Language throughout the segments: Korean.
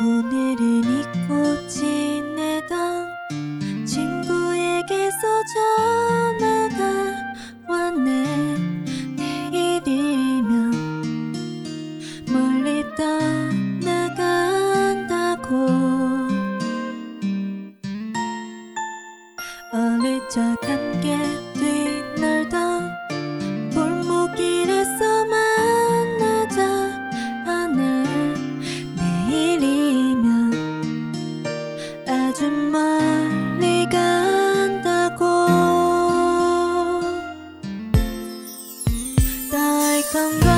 오늘은 잊고 지내던 친구에게서 전화가 왔네. 내일이면 멀리 떠나간다고. 어릴 적 함께 뛰놀던 떨컹거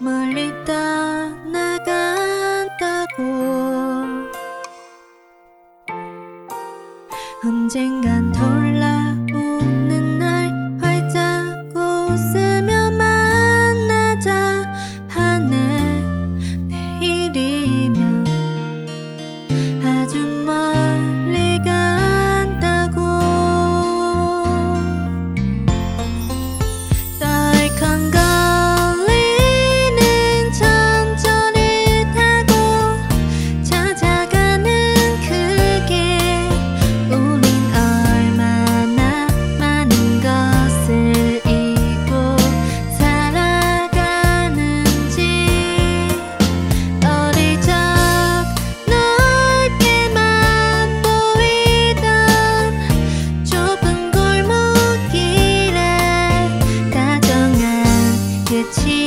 멀리 떠나간다고. 언젠간 돌 情